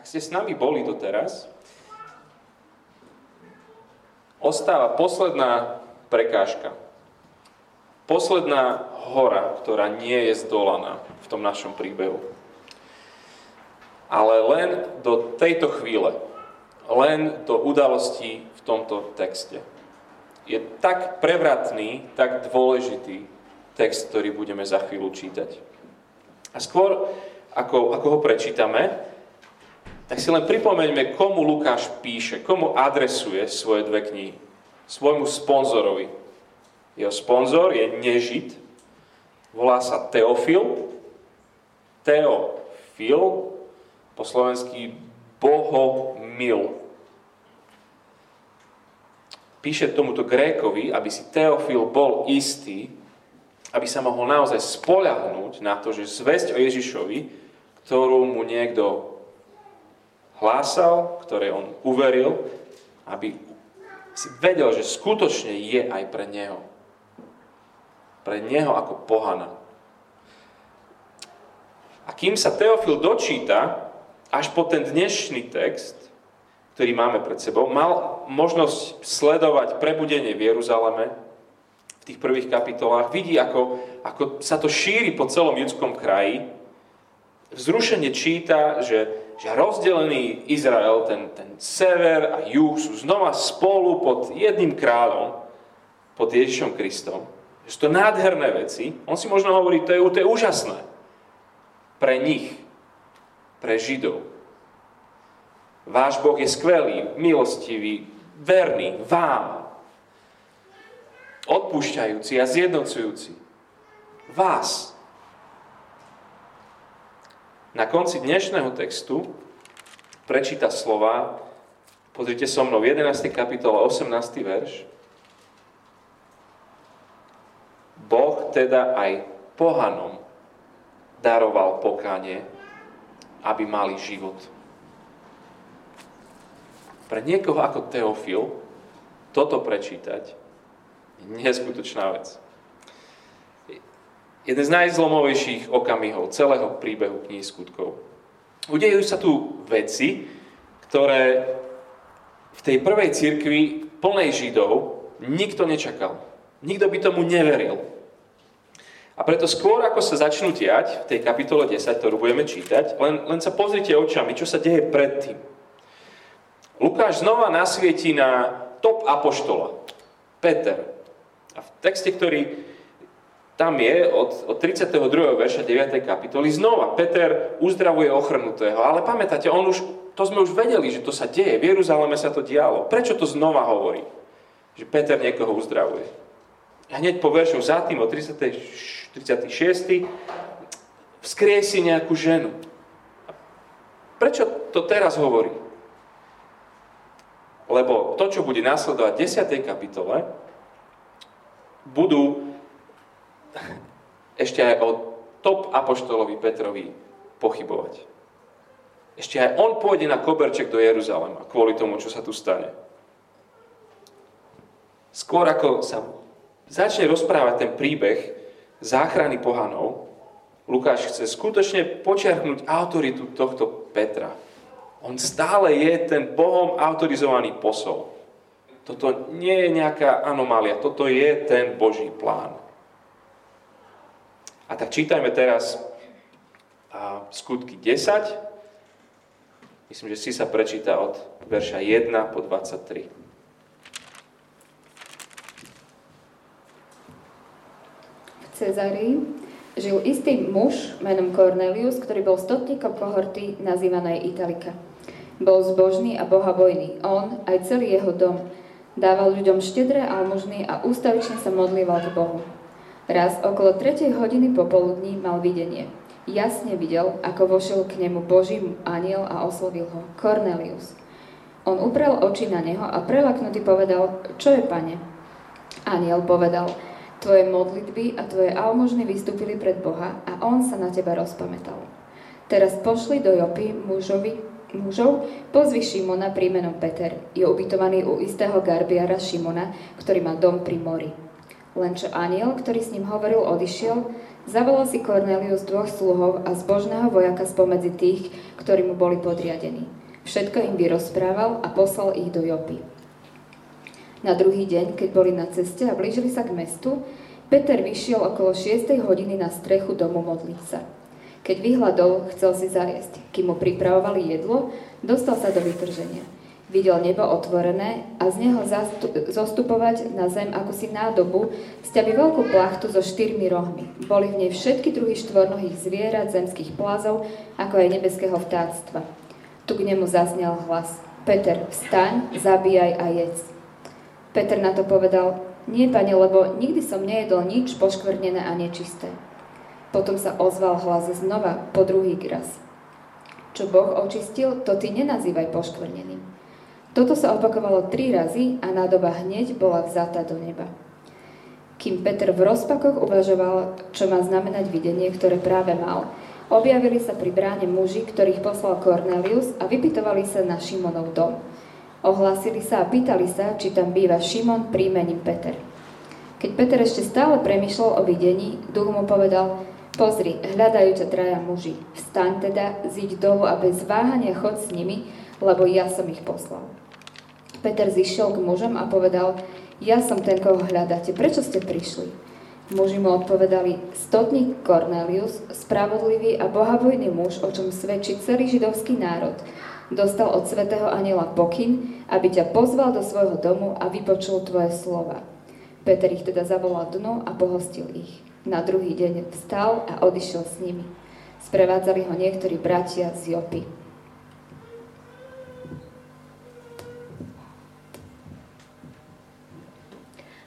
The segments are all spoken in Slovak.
ak ste s nami boli doteraz, ostáva posledná prekážka. Posledná hora, ktorá nie je zdolaná v tom našom príbehu. Ale len do tejto chvíle, len do udalostí v tomto texte. Je tak prevratný, tak dôležitý text, ktorý budeme za chvíľu čítať. A skôr, ako, ako ho prečítame, tak si len pripomeňme, komu Lukáš píše, komu adresuje svoje dve knihy. Svojmu sponzorovi. Jeho sponzor je nežid, volá sa Teofil. Teofil, po slovensky bohomil. Píše tomuto Grékovi, aby si Teofil bol istý, aby sa mohol naozaj spoľahnúť na to, že zväzť o Ježišovi, ktorú mu niekto hlásal, ktoré on uveril, aby si vedel, že skutočne je aj pre neho. Pre neho ako pohana. A kým sa Teofil dočíta až po ten dnešný text, ktorý máme pred sebou, mal možnosť sledovať prebudenie v Jeruzaleme, v tých prvých kapitolách, vidí, ako, ako sa to šíri po celom judskom kraji, vzrušene číta, že že rozdelený Izrael, ten, ten sever a juh sú znova spolu pod jedným kráľom, pod Ježišom Kristom. Že sú to nádherné veci. On si možno hovorí, to je, to je úžasné. Pre nich, pre Židov. Váš Boh je skvelý, milostivý, verný vám. Odpúšťajúci a zjednocujúci. Vás, na konci dnešného textu prečíta slova, pozrite so mnou, 11. kapitola, 18. verš. Boh teda aj pohanom daroval pokánie, aby mali život. Pre niekoho ako Teofil toto prečítať je neskutočná vec jeden z najzlomovejších okamihov celého príbehu knihy skutkov. Udejú sa tu veci, ktoré v tej prvej cirkvi plnej Židov nikto nečakal. Nikto by tomu neveril. A preto skôr, ako sa začnú tiať v tej kapitole 10, ktorú budeme čítať, len, len sa pozrite očami, čo sa deje predtým. Lukáš znova nasvietí na top apoštola, Peter. A v texte, ktorý tam je od, od 32. verša 9. kapitoly znova Peter uzdravuje ochrnutého. Ale pamätáte, on už, to sme už vedeli, že to sa deje. V Jeruzaleme sa to dialo. Prečo to znova hovorí? Že Peter niekoho uzdravuje. A hneď po veršu za tým, od 30, 36. vzkriesi nejakú ženu. Prečo to teraz hovorí? Lebo to, čo bude následovať v 10. kapitole, budú ešte aj o top apoštolovi Petrovi pochybovať. Ešte aj on pôjde na koberček do Jeruzalema kvôli tomu, čo sa tu stane. Skôr ako sa začne rozprávať ten príbeh záchrany pohanov, Lukáš chce skutočne počiarknúť autoritu tohto Petra. On stále je ten Bohom autorizovaný posol. Toto nie je nejaká anomália, toto je ten Boží plán. A tak čítajme teraz skutky 10. Myslím, že si sa prečíta od verša 1 po 23. V Cezarii žil istý muž menom Cornelius, ktorý bol stotníkom kohorty nazývanej Italika. Bol zbožný a bohabojný. On, aj celý jeho dom, dával ľuďom štedré almužny a ústavične sa modlíval k Bohu. Raz okolo 3. hodiny popoludní mal videnie. Jasne videl, ako vošiel k nemu Boží aniel a oslovil ho. Cornelius. On uprel oči na neho a prelaknutý povedal, čo je, pane? Aniel povedal, tvoje modlitby a tvoje almužny vystúpili pred Boha a on sa na teba rozpamätal. Teraz pošli do Jopy mužovi, mužov, pozvi Šimona príjmenom Peter. Je ubytovaný u istého garbiara Šimona, ktorý má dom pri mori Len čo aniel, ktorý s ním hovoril, odišiel, zavolal si Cornelius dvoch sluhov a zbožného vojaka spomedzi tých, ktorí mu boli podriadení. Všetko im vyrozprával a poslal ich do Jopy. Na druhý deň, keď boli na ceste a blížili sa k mestu, Peter vyšiel okolo 6. hodiny na strechu domu modliť sa. Keď vyhľadol, chcel si zajesť. Kým mu pripravovali jedlo, dostal sa do vytrženia. Videl nebo otvorené a z neho zostupovať na zem ako si nádobu, stiaby veľkú plachtu so štyrmi rohmi. Boli v nej všetky druhy štvornohých zvierat, zemských plázov, ako aj nebeského vtáctva. Tu k nemu zaznel hlas. Peter, vstaň, zabíjaj a jedz. Peter na to povedal, nie, pane, lebo nikdy som nejedol nič poškvrnené a nečisté. Potom sa ozval hlas znova, po druhý raz. Čo Boh očistil, to ty nenazývaj poškvrneným. Toto sa opakovalo tri razy a nádoba hneď bola vzatá do neba. Kým Peter v rozpakoch uvažoval, čo má znamenať videnie, ktoré práve mal, objavili sa pri bráne muži, ktorých poslal Cornelius a vypitovali sa na Šimonov dom. Ohlásili sa a pýtali sa, či tam býva Šimon príjmením Peter. Keď Peter ešte stále premyšľal o videní, duch mu povedal, pozri, hľadajú ťa traja muži. Vstaň teda, ziď dolu a bez váhania chod s nimi, lebo ja som ich poslal. Peter zišiel k mužom a povedal, ja som ten, koho hľadáte, prečo ste prišli? Muži mu odpovedali, stotník Cornelius, spravodlivý a bohabojný muž, o čom svedčí celý židovský národ, dostal od svätého aniela pokyn, aby ťa pozval do svojho domu a vypočul tvoje slova. Peter ich teda zavolal dnu a pohostil ich. Na druhý deň vstal a odišiel s nimi. Sprevádzali ho niektorí bratia z Jopy.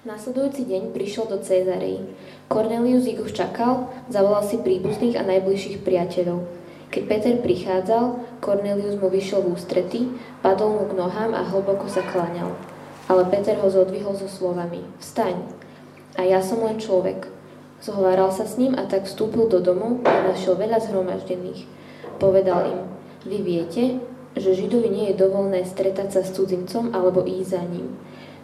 Nasledujúci deň prišiel do Cezarei. Cornelius ich už čakal, zavolal si príbuzných a najbližších priateľov. Keď Peter prichádzal, Cornelius mu vyšiel v ústrety, padol mu k nohám a hlboko sa kláňal. Ale Peter ho zodvihol so slovami Vstaň! A ja som len človek. Zhováral sa s ním a tak vstúpil do domu a našiel veľa zhromaždených. Povedal im, vy viete, že Židovi nie je dovolné stretať sa s cudzincom alebo ísť za ním.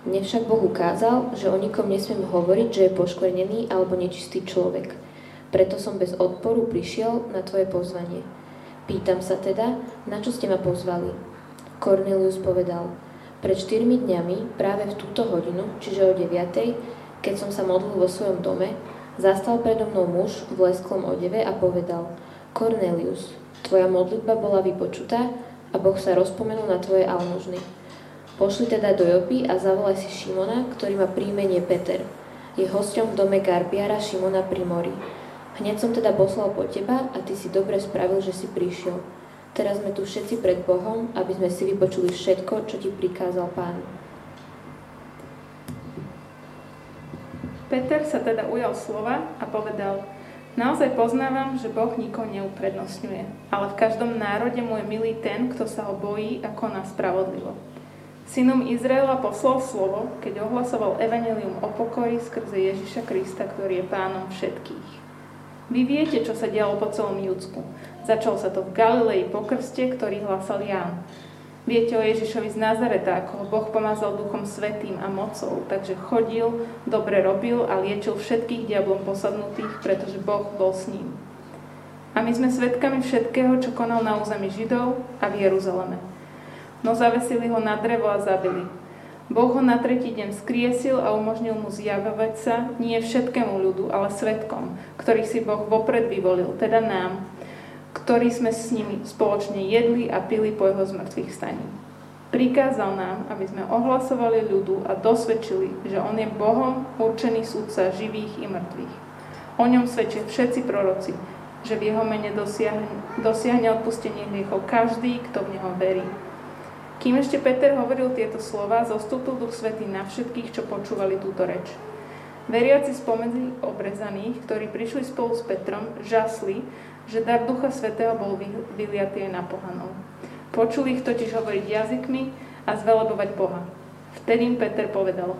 Mne však Boh ukázal, že o nikom nesmiem hovoriť, že je poškvrnený alebo nečistý človek. Preto som bez odporu prišiel na tvoje pozvanie. Pýtam sa teda, na čo ste ma pozvali? Cornelius povedal, pred štyrmi dňami, práve v túto hodinu, čiže o 9, keď som sa modlil vo svojom dome, zastal predo mnou muž v lesklom odeve a povedal, Cornelius, tvoja modlitba bola vypočutá a Boh sa rozpomenul na tvoje almužny. Pošli teda do Jopy a zavolaj si Šimona, ktorý má príjmenie Peter. Je hosťom v dome Garbiara Šimona pri mori. Hneď som teda poslal po teba a ty si dobre spravil, že si prišiel. Teraz sme tu všetci pred Bohom, aby sme si vypočuli všetko, čo ti prikázal Pán. Peter sa teda ujal slova a povedal, Naozaj poznávam, že Boh nikoho neuprednostňuje, ale v každom národe mu je milý ten, kto sa ho bojí a koná spravodlivo. Synom Izraela poslal slovo, keď ohlasoval evanelium o pokoji skrze Ježiša Krista, ktorý je pánom všetkých. Vy viete, čo sa dialo po celom Judsku. Začalo sa to v Galilei po krste, ktorý hlásal Ján. Viete o Ježišovi z Nazareta, ako ho Boh pomazal duchom svetým a mocou, takže chodil, dobre robil a liečil všetkých diablom posadnutých, pretože Boh bol s ním. A my sme svedkami všetkého, čo konal na území Židov a v Jeruzaleme. No zavesili ho na drevo a zabili. Boh ho na tretí deň skriesil a umožnil mu zjavovať sa nie všetkému ľudu, ale svetkom, ktorých si Boh vopred vyvolil, teda nám, ktorí sme s nimi spoločne jedli a pili po jeho zmrtvých staní. Prikázal nám, aby sme ohlasovali ľudu a dosvedčili, že on je Bohom určený súdca živých i mŕtvych. O ňom svedčia všetci proroci, že v jeho mene dosiahne, dosiahne odpustenie hriechov každý, kto v neho verí. Kým ešte Peter hovoril tieto slova, zostúpil Duch Svetý na všetkých, čo počúvali túto reč. Veriaci spomedzi obrezaných, ktorí prišli spolu s Petrom, žasli, že dar Ducha Svetého bol vyliatý na pohanov. Počuli ich totiž hovoriť jazykmi a zvelebovať Boha. Vtedy im Peter povedal,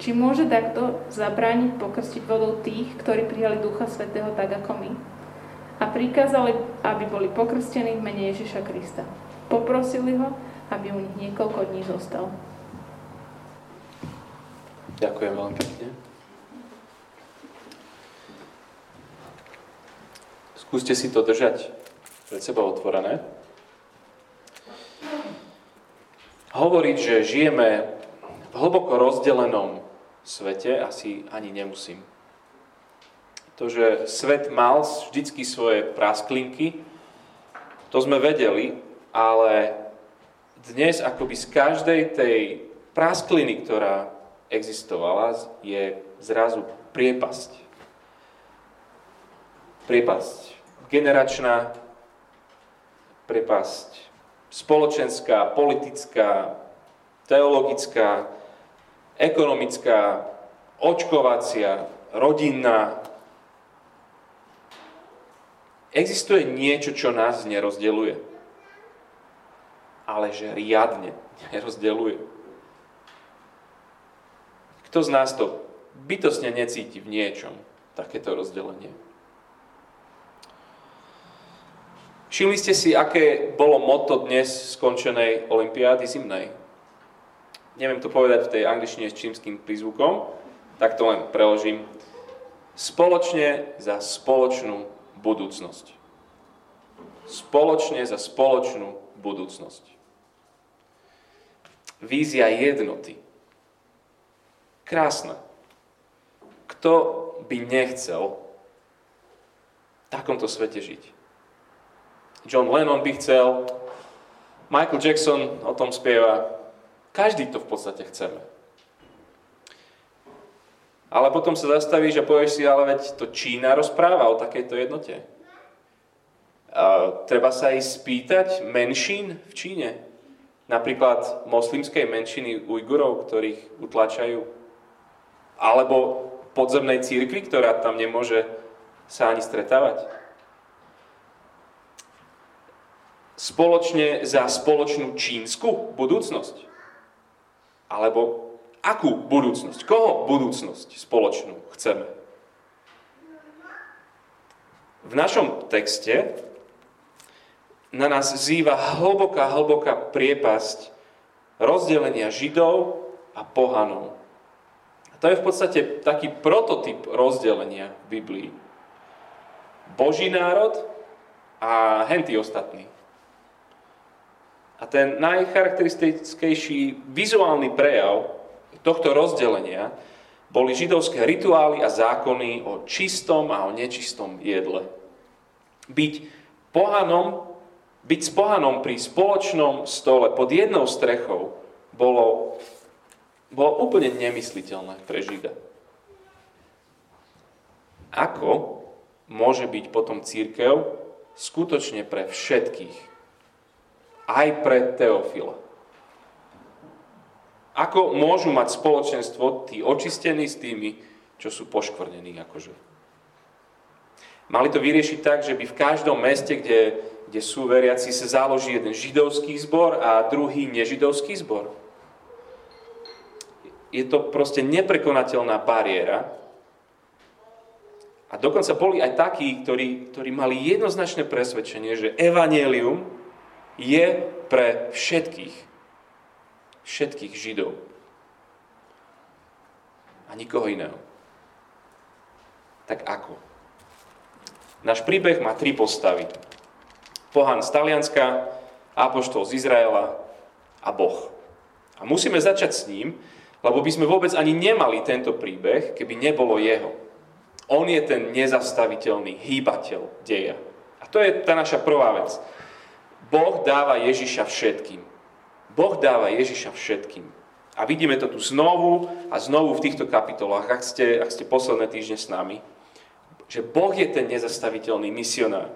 či môže takto zabrániť pokrstiť vodou tých, ktorí prijali Ducha Svetého tak ako my? A prikázali, aby boli pokrstení v mene Ježiša Krista. Poprosili ho, aby u nich niekoľko dní zostal. Ďakujem veľmi pekne. Skúste si to držať pred sebou otvorené. Hovoriť, že žijeme v hlboko rozdelenom svete, asi ani nemusím. To, že svet mal vždycky svoje prasklinky, to sme vedeli, ale dnes akoby z každej tej praskliny, ktorá existovala, je zrazu priepasť. Priepasť generačná, priepasť spoločenská, politická, teologická, ekonomická, očkovacia, rodinná, Existuje niečo, čo nás nerozdeluje. Ale že riadne nerozdeluje. Kto z nás to bytosne necíti v niečom, takéto rozdelenie? Všimli ste si, aké bolo moto dnes skončenej Olympiády zimnej? Neviem to povedať v tej angličtine s čímským prízvukom, tak to len preložím. Spoločne za spoločnú budúcnosť. Spoločne za spoločnú budúcnosť. Vízia jednoty. Krásna. Kto by nechcel v takomto svete žiť? John Lennon by chcel, Michael Jackson o tom spieva, každý to v podstate chceme. Ale potom sa zastavíš a povieš si, ale veď to Čína rozpráva o takejto jednote. A treba sa aj spýtať menšín v Číne. Napríklad moslimskej menšiny Ujgurov, ktorých utlačajú. Alebo podzemnej církvy, ktorá tam nemôže sa ani stretávať. Spoločne za spoločnú čínsku budúcnosť. Alebo Akú budúcnosť? Koho budúcnosť spoločnú chceme? V našom texte na nás zýva hlboká, hlboká priepasť rozdelenia Židov a pohanov. A to je v podstate taký prototyp rozdelenia v Biblii. Boží národ a henty ostatní. A ten najcharakteristickejší vizuálny prejav tohto rozdelenia boli židovské rituály a zákony o čistom a o nečistom jedle. Byť pohanom, byť s pohanom pri spoločnom stole pod jednou strechou bolo, bolo úplne nemysliteľné pre Žida. Ako môže byť potom církev skutočne pre všetkých? Aj pre Teofila. Ako môžu mať spoločenstvo tí očistení s tými, čo sú poškvrnení akože? Mali to vyriešiť tak, že by v každom meste, kde, kde sú veriaci, sa založí jeden židovský zbor a druhý nežidovský zbor. Je to proste neprekonateľná bariéra. A dokonca boli aj takí, ktorí, ktorí mali jednoznačné presvedčenie, že evanelium je pre všetkých všetkých Židov. A nikoho iného. Tak ako? Náš príbeh má tri postavy. Pohan z Talianska, Apoštol z Izraela a Boh. A musíme začať s ním, lebo by sme vôbec ani nemali tento príbeh, keby nebolo jeho. On je ten nezastaviteľný hýbateľ deja. A to je tá naša prvá vec. Boh dáva Ježiša všetkým. Boh dáva Ježiša všetkým. A vidíme to tu znovu a znovu v týchto kapitolách, ak ste, ak ste posledné týždne s nami, že Boh je ten nezastaviteľný misionár.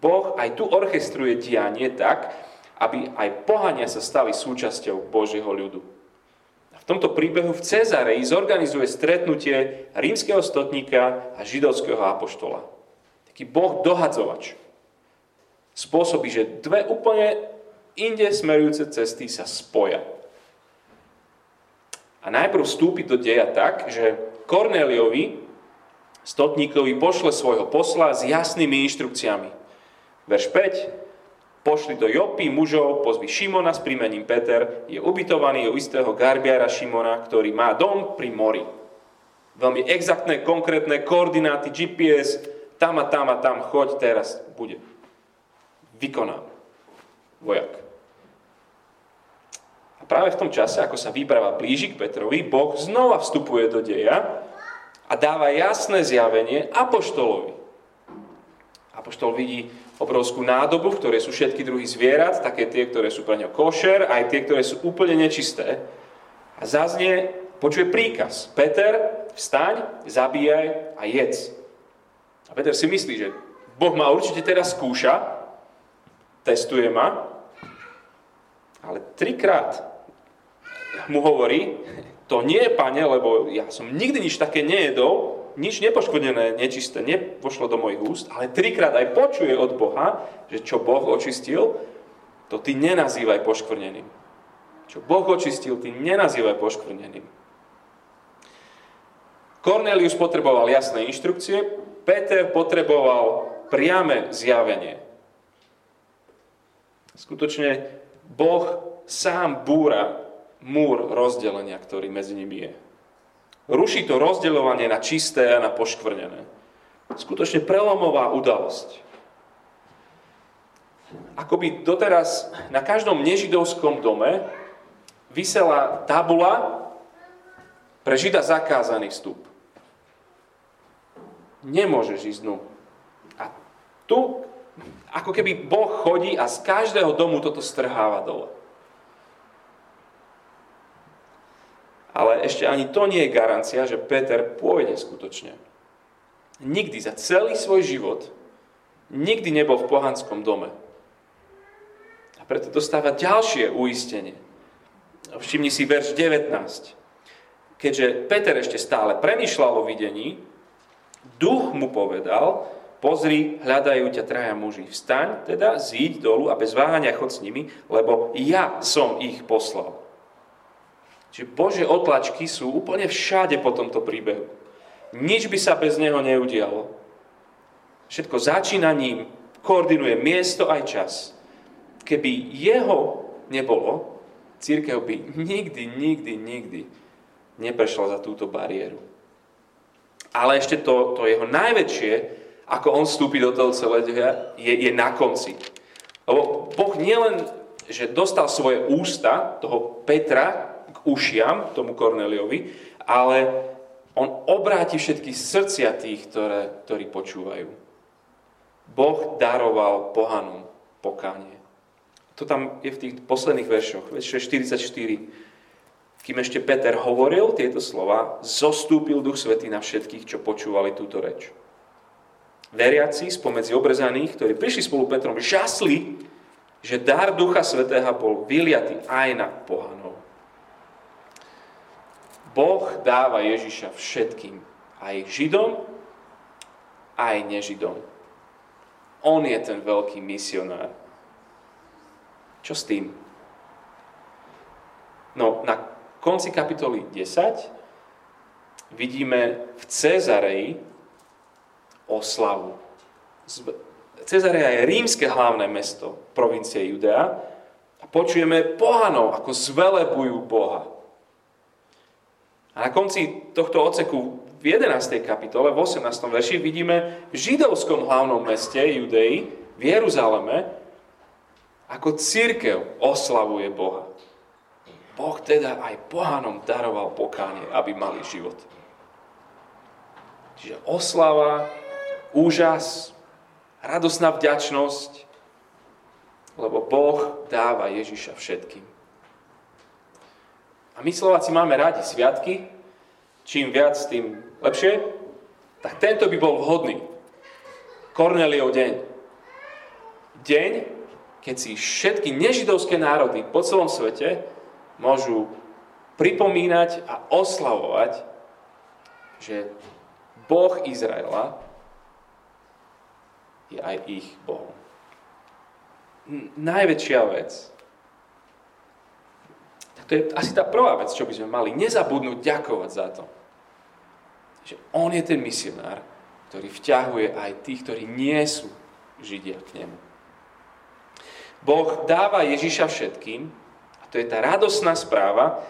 Boh aj tu orchestruje dianie tak, aby aj pohania sa stali súčasťou Božieho ľudu. V tomto príbehu v Cezareji zorganizuje stretnutie rímskeho stotníka a židovského apoštola. Taký Boh dohadzovač. Spôsobí, že dve úplne inde smerujúce cesty sa spoja. A najprv vstúpi do deja tak, že Korneliovi, stotníkovi, pošle svojho posla s jasnými inštrukciami. Verš 5. Pošli do Jopy mužov, pozvi Šimona s prímením Peter, je ubytovaný u istého garbiara Šimona, ktorý má dom pri mori. Veľmi exaktné, konkrétne koordináty GPS, tam a tam a tam, choď teraz, bude. Vykonám. Vojak. A práve v tom čase, ako sa výprava blíži k Petrovi, Boh znova vstupuje do deja a dáva jasné zjavenie Apoštolovi. Apoštol vidí obrovskú nádobu, v ktorej sú všetky druhy zvierat, také tie, ktoré sú pre ňo košer, aj tie, ktoré sú úplne nečisté. A zaznie, počuje príkaz. Peter, vstaň, zabíjaj a jedz. A Peter si myslí, že Boh ma určite teraz skúša, testuje ma, ale trikrát mu hovorí, to nie pane, lebo ja som nikdy nič také nejedol, nič nepoškodené, nečisté nepošlo do mojich úst, ale trikrát aj počuje od Boha, že čo Boh očistil, to ty nenazývaj poškvrneným. Čo Boh očistil, ty nenazývaj poškvrneným. Cornelius potreboval jasné inštrukcie, Peter potreboval priame zjavenie. Skutočne Boh sám búra múr rozdelenia, ktorý medzi nimi je. Ruší to rozdeľovanie na čisté a na poškvrnené. Skutočne prelomová udalosť. Ako by doteraz na každom nežidovskom dome vysela tabula pre žida zakázaný vstup. Nemôžeš ísť dnu. A tu, ako keby Boh chodí a z každého domu toto strháva dole. Ale ešte ani to nie je garancia, že Peter pôjde skutočne. Nikdy za celý svoj život nikdy nebol v pohanskom dome. A preto dostáva ďalšie uistenie. Všimni si verš 19. Keďže Peter ešte stále premyšľal o videní, duch mu povedal, pozri, hľadajú ťa traja muži. Vstaň, teda zíď dolu a bez váhania chod s nimi, lebo ja som ich poslal. Čiže Božie otlačky sú úplne všade po tomto príbehu. Nič by sa bez neho neudialo. Všetko začína ním, koordinuje miesto aj čas. Keby jeho nebolo, církev by nikdy, nikdy, nikdy neprešla za túto bariéru. Ale ešte to, to jeho najväčšie, ako on vstúpi do toho celého, je, je na konci. Lebo Boh nielen, že dostal svoje ústa, toho Petra, ušiam, tomu Korneliovi, ale on obráti všetky srdcia tých, ktoré, ktorí počúvajú. Boh daroval pohanom pokánie. To tam je v tých posledných veršoch, verše 44. Kým ešte Peter hovoril tieto slova, zostúpil Duch Svetý na všetkých, čo počúvali túto reč. Veriaci spomedzi obrezaných, ktorí prišli spolu Petrom, žasli, že dar Ducha Svetého bol vyliatý aj na pohanov. Boh dáva Ježiša všetkým, aj Židom, aj nežidom. On je ten veľký misionár. Čo s tým? No, na konci kapitoly 10 vidíme v Cezareji oslavu. Cezareja je rímske hlavné mesto provincie Judea a počujeme pohanov, ako zvelebujú Boha. A na konci tohto oceku v 11. kapitole, v 18. verši, vidíme v židovskom hlavnom meste Judei, v Jeruzaleme, ako církev oslavuje Boha. Boh teda aj pohanom daroval pokánie, aby mali život. Čiže oslava, úžas, radosná vďačnosť, lebo Boh dáva Ježiša všetkým. A my Slováci máme radi sviatky, čím viac, tým lepšie, tak tento by bol vhodný. Korneliov deň. Deň, keď si všetky nežidovské národy po celom svete môžu pripomínať a oslavovať, že Boh Izraela je aj ich Bohom. Najväčšia vec, to je asi tá prvá vec, čo by sme mali. Nezabudnúť ďakovať za to. Že on je ten misionár, ktorý vťahuje aj tých, ktorí nie sú Židia k nemu. Boh dáva Ježiša všetkým, a to je tá radosná správa,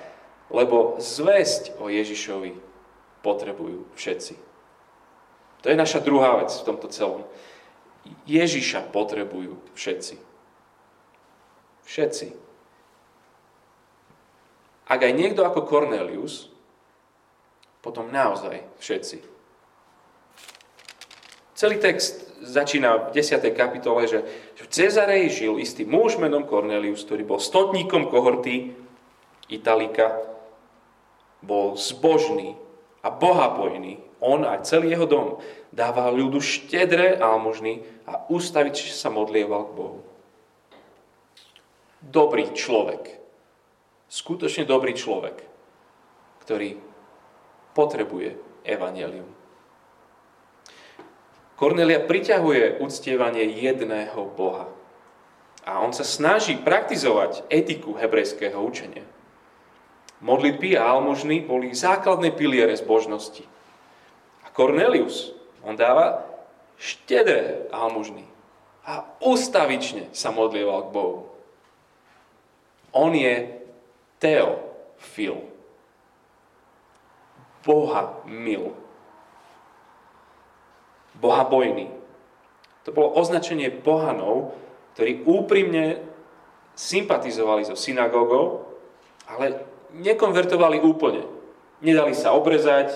lebo zväzť o Ježišovi potrebujú všetci. To je naša druhá vec v tomto celom. Ježiša potrebujú všetci. Všetci. Ak aj niekto ako Cornelius, potom naozaj všetci. Celý text začína v 10. kapitole, že v Cezarej žil istý muž menom Cornelius, ktorý bol stotníkom kohorty Italika, bol zbožný a bohabojný. On a celý jeho dom dával ľudu štedré almužny a ústavične sa modlieval k Bohu. Dobrý človek. Skutočne dobrý človek, ktorý potrebuje evanelium. Kornelia priťahuje uctievanie jedného Boha. A on sa snaží praktizovať etiku hebrejského učenia. Modlitby a almužny boli základné piliere zbožnosti. A Cornelius, on dáva štedré almužny a ustavične sa modlieval k Bohu. On je teofil. Boha mil bohabojný. To bolo označenie bohanov, ktorí úprimne sympatizovali so synagógou, ale nekonvertovali úplne. Nedali sa obrezať,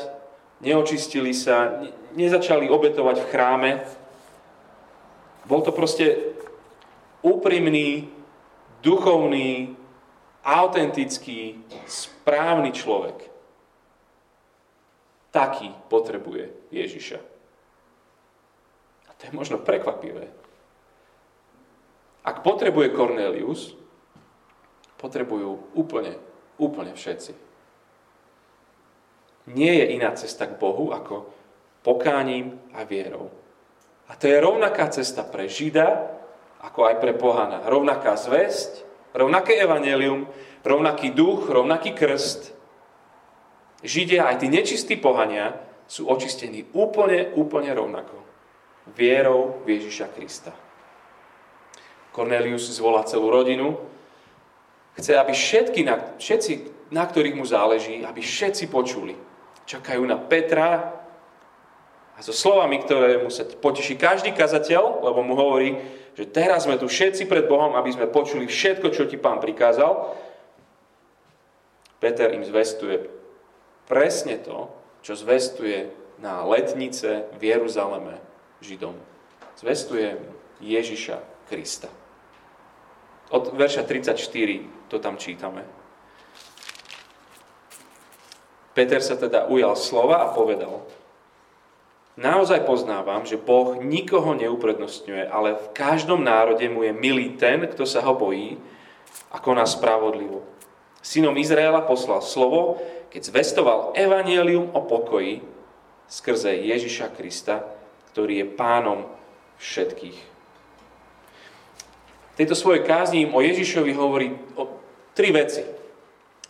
neočistili sa, nezačali obetovať v chráme. Bol to proste úprimný, duchovný, autentický, správny človek. Taký potrebuje Ježiša. To je možno prekvapivé. Ak potrebuje Cornelius, potrebujú úplne, úplne všetci. Nie je iná cesta k Bohu ako pokáním a vierou. A to je rovnaká cesta pre Žida, ako aj pre pohana. Rovnaká zväzť, rovnaké evanelium, rovnaký duch, rovnaký krst. Židia, aj tí nečistí pohania, sú očistení úplne, úplne rovnako vierou v Ježiša Krista. Cornelius zvolá celú rodinu. Chce, aby všetky, všetci, na ktorých mu záleží, aby všetci počuli. Čakajú na Petra a so slovami, ktoré mu sa poteší každý kazateľ, lebo mu hovorí, že teraz sme tu všetci pred Bohom, aby sme počuli všetko, čo ti pán prikázal. Peter im zvestuje presne to, čo zvestuje na letnice v Jeruzaleme Židom. Zvestujem Ježiša Krista. Od verša 34 to tam čítame. Peter sa teda ujal slova a povedal, Naozaj poznávam, že Boh nikoho neuprednostňuje, ale v každom národe mu je milý ten, kto sa ho bojí a koná spravodlivo. Synom Izraela poslal slovo, keď zvestoval evanielium o pokoji skrze Ježiša Krista, ktorý je pánom všetkých. V tejto svojej kázni im o Ježišovi hovorí o tri veci.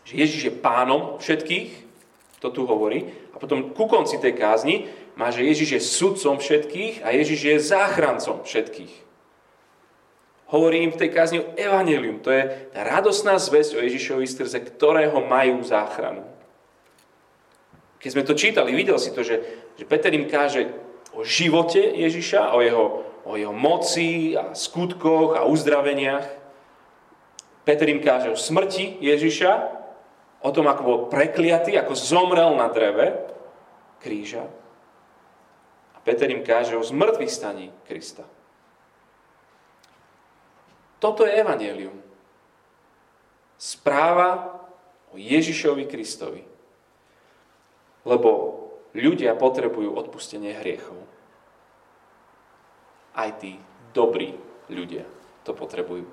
Že Ježiš je pánom všetkých, to tu hovorí, a potom ku konci tej kázni má, že Ježiš je sudcom všetkých a Ježiš je záchrancom všetkých. Hovorí im v tej kázni o evanelium. To je tá radosná zväzť o Ježišovi, skrze ktorého majú záchranu. Keď sme to čítali, videl si to, že, že Peter im káže, o živote Ježiša, o jeho, o jeho moci a skutkoch a uzdraveniach. Peter im káže o smrti Ježiša, o tom, ako bol prekliatý, ako zomrel na dreve kríža. A Peter im káže o zmrtvých staní Krista. Toto je evanelium. Správa o Ježišovi Kristovi. Lebo ľudia potrebujú odpustenie hriechov. Aj tí dobrí ľudia to potrebujú.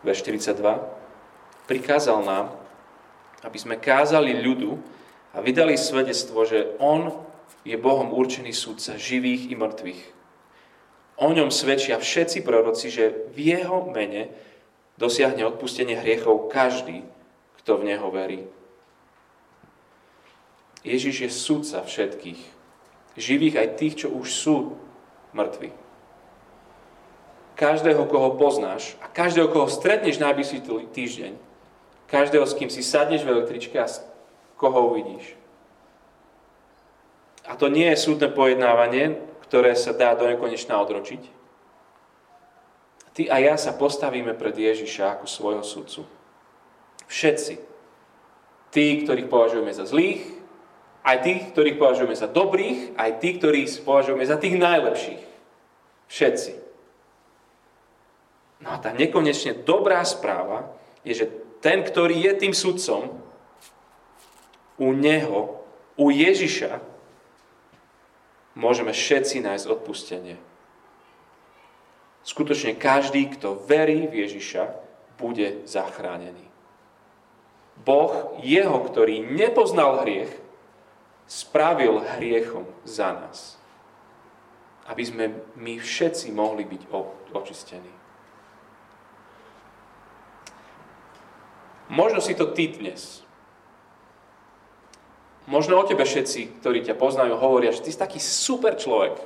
Verš 42. Prikázal nám, aby sme kázali ľudu a vydali svedectvo, že On je Bohom určený súdca živých i mŕtvych. O ňom svedčia všetci proroci, že v Jeho mene dosiahne odpustenie hriechov každý, kto v Neho verí. Ježiš je sudca všetkých. Živých aj tých, čo už sú mŕtvi. Každého, koho poznáš a každého, koho stretneš najbližší týždeň, každého, s kým si sadneš v električke a koho uvidíš. A to nie je súdne pojednávanie, ktoré sa dá do nekonečna odročiť. Ty a ja sa postavíme pred Ježiša ako svojho sudcu. Všetci. Tí, ktorých považujeme za zlých, aj tých, ktorých považujeme za dobrých, aj tí, ktorých považujeme za tých najlepších. Všetci. No a tá nekonečne dobrá správa je, že ten, ktorý je tým sudcom, u neho, u Ježiša, môžeme všetci nájsť odpustenie. Skutočne každý, kto verí v Ježiša, bude zachránený. Boh, jeho, ktorý nepoznal hriech, spravil hriechom za nás. Aby sme my všetci mohli byť očistení. Možno si to ty dnes. Možno o tebe všetci, ktorí ťa poznajú, hovoria, že ty si taký super človek.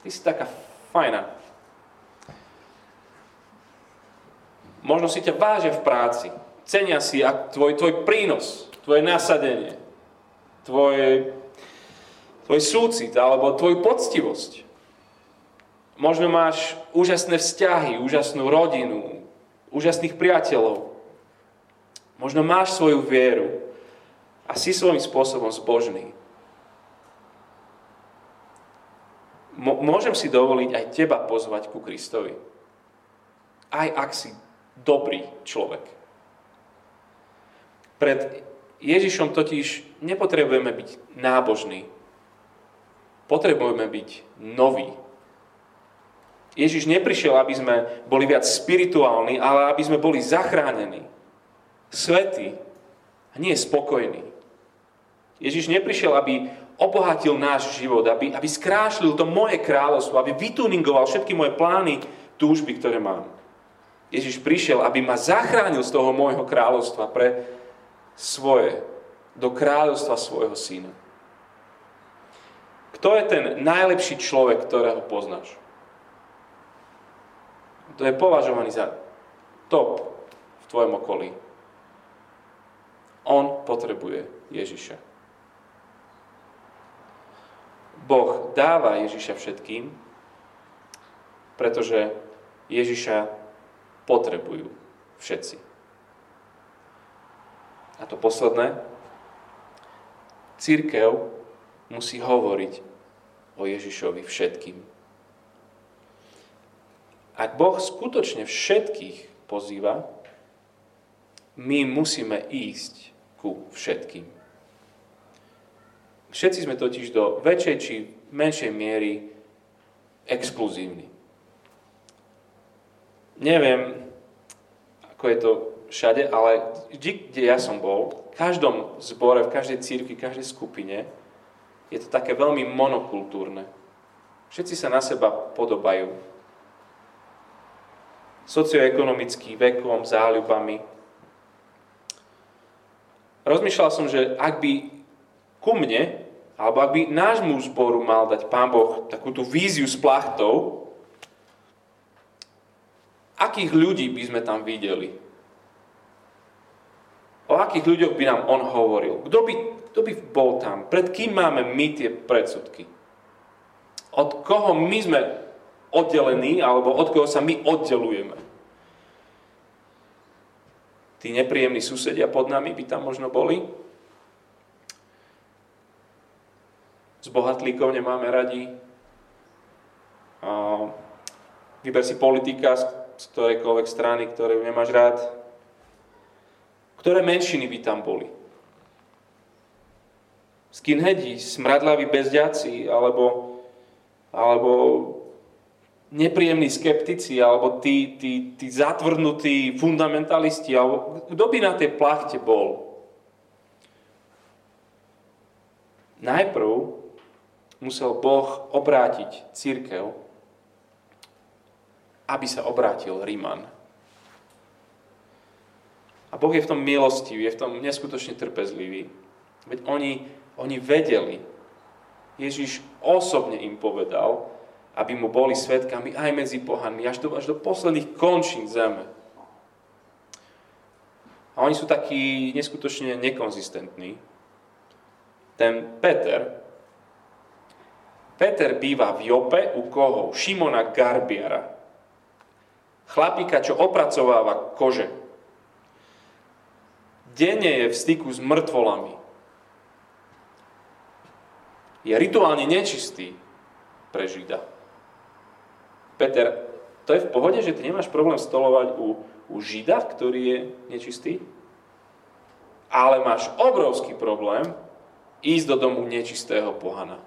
Ty si taká fajná. Možno si ťa vážia v práci. Cenia si tvoj, tvoj prínos, tvoje nasadenie, tvoj, tvoj súcit alebo tvoju poctivosť. Možno máš úžasné vzťahy, úžasnú rodinu, úžasných priateľov. Možno máš svoju vieru a si svojím spôsobom zbožný. Môžem si dovoliť aj teba pozvať ku Kristovi. Aj ak si dobrý človek. Pred Ježišom totiž nepotrebujeme byť nábožní. Potrebujeme byť noví. Ježiš neprišiel, aby sme boli viac spirituálni, ale aby sme boli zachránení svetý a nie spokojný. Ježiš neprišiel, aby obohatil náš život, aby, aby skrášlil to moje kráľovstvo, aby vytuningoval všetky moje plány, túžby, ktoré mám. Ježiš prišiel, aby ma zachránil z toho môjho kráľovstva pre svoje, do kráľovstva svojho syna. Kto je ten najlepší človek, ktorého poznáš? To je považovaný za top v tvojom okolí. On potrebuje Ježiša. Boh dáva Ježiša všetkým, pretože Ježiša potrebujú všetci. A to posledné, církev musí hovoriť o Ježišovi všetkým. Ak Boh skutočne všetkých pozýva, my musíme ísť ku všetkým. Všetci sme totiž do väčšej či menšej miery exkluzívni. Neviem, ako je to všade, ale vždy, kde ja som bol, v každom zbore, v každej církvi, v každej skupine, je to také veľmi monokultúrne. Všetci sa na seba podobajú. Socioekonomicky, vekom, záľubami, rozmýšľal som, že ak by ku mne, alebo ak by nášmu zboru mal dať Pán Boh takúto víziu s plachtou, akých ľudí by sme tam videli? O akých ľuďoch by nám on hovoril? Kto by, kto by bol tam? Pred kým máme my tie predsudky? Od koho my sme oddelení, alebo od koho sa my oddelujeme? tí nepríjemní susedia pod nami by tam možno boli. S bohatlíkov nemáme radi. A vyber si politika z ktorejkoľvek strany, ktorú nemáš rád. Ktoré menšiny by tam boli? Skinheadi, smradlaví bezďaci, alebo, alebo nepríjemní skeptici, alebo tí, tí, tí zatvrdnutí fundamentalisti, alebo kto by na tej plachte bol? Najprv musel Boh obrátiť církev, aby sa obrátil Ríman. A Boh je v tom milostivý, je v tom neskutočne trpezlivý. Veď oni, oni vedeli, Ježiš osobne im povedal, aby mu boli svetkami aj medzi pohanmi, až do, až do posledných končín zeme. A oni sú takí neskutočne nekonzistentní. Ten Peter Peter býva v Jope u koho? Šimona Garbiara. Chlapíka, čo opracováva kože. Denne je v styku s mŕtvolami. Je rituálne nečistý pre Žida. Peter, to je v pohode, že ty nemáš problém stolovať u, u Žida, ktorý je nečistý? Ale máš obrovský problém ísť do domu nečistého pohana.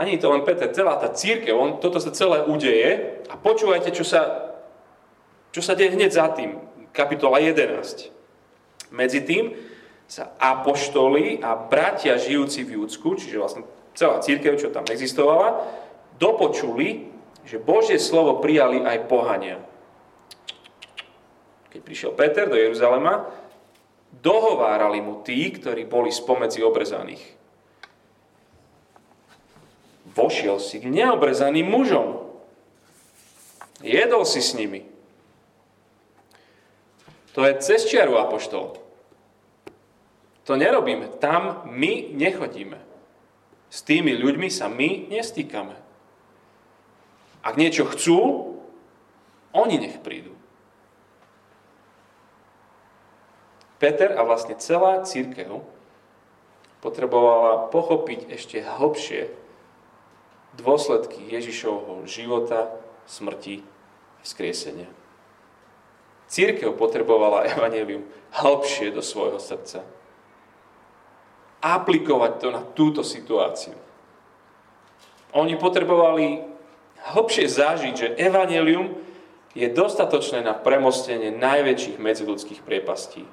Ani to len Peter, celá tá církev, on, toto sa celé udeje a počúvajte, čo sa, čo sa deje hneď za tým. Kapitola 11. Medzi tým sa apoštoli a bratia žijúci v Júdsku, čiže vlastne celá církev, čo tam existovala, dopočuli, že Božie slovo prijali aj pohania. Keď prišiel Peter do Jeruzalema, dohovárali mu tí, ktorí boli spomedzi obrezaných vošiel si k neobrezaným mužom. Jedol si s nimi. To je cez čiaru apoštol. To nerobíme. Tam my nechodíme. S tými ľuďmi sa my nestýkame. Ak niečo chcú, oni nech prídu. Peter a vlastne celá církev potrebovala pochopiť ešte hlbšie dôsledky Ježišovho života, smrti a vzkriesenia. Církev potrebovala evanelium hĺbšie do svojho srdca. Aplikovať to na túto situáciu. Oni potrebovali hĺbšie zažiť, že evanelium je dostatočné na premostenie najväčších medziludských priepastí.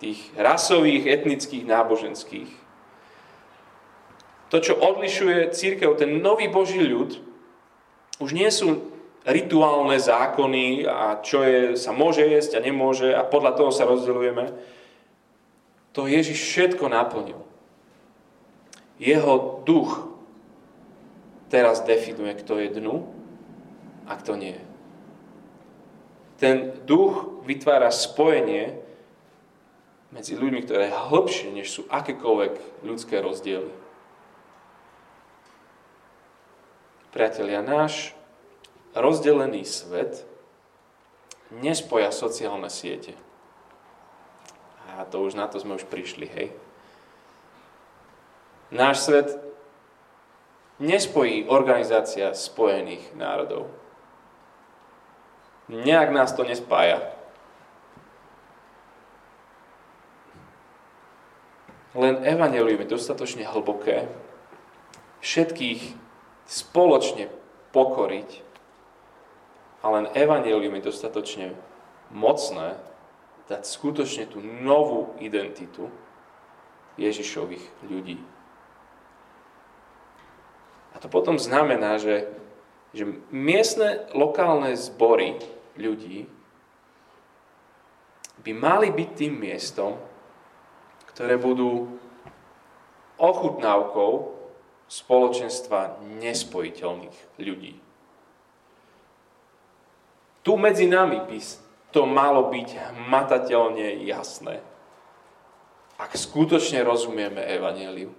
Tých rasových, etnických, náboženských to, čo odlišuje církev, ten nový Boží ľud, už nie sú rituálne zákony a čo je, sa môže jesť a nemôže a podľa toho sa rozdeľujeme. To Ježiš všetko naplnil. Jeho duch teraz definuje, kto je dnu a kto nie. Ten duch vytvára spojenie medzi ľuďmi, ktoré je hlbšie, než sú akékoľvek ľudské rozdiely. Priatelia, náš rozdelený svet nespoja sociálne siete. A to už na to sme už prišli, hej. Náš svet nespojí Organizácia spojených národov. Nejak nás to nespája. Len evanelium je dostatočne hlboké, všetkých spoločne pokoriť a len evanelium je dostatočne mocné dať skutočne tú novú identitu Ježišových ľudí. A to potom znamená, že, že miestne lokálne zbory ľudí by mali byť tým miestom, ktoré budú ochutnávkou spoločenstva nespojiteľných ľudí. Tu medzi nami by to malo byť matateľne jasné, ak skutočne rozumieme Evangeliu.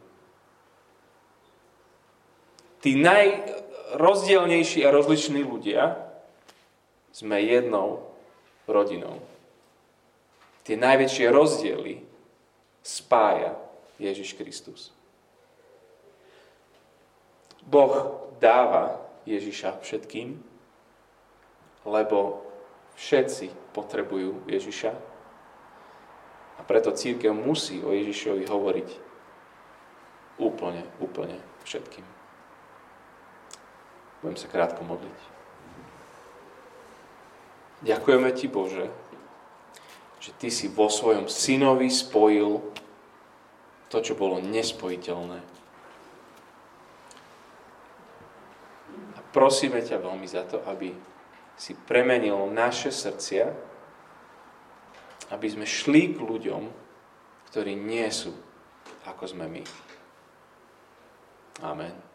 Tí najrozdielnejší a rozliční ľudia sme jednou rodinou. Tie najväčšie rozdiely spája Ježiš Kristus. Boh dáva Ježiša všetkým, lebo všetci potrebujú Ježiša. A preto církev musí o Ježišovi hovoriť úplne, úplne všetkým. Budem sa krátko modliť. Ďakujeme Ti, Bože, že Ty si vo svojom synovi spojil to, čo bolo nespojiteľné prosíme ťa veľmi za to, aby si premenil naše srdcia, aby sme šli k ľuďom, ktorí nie sú ako sme my. Amen.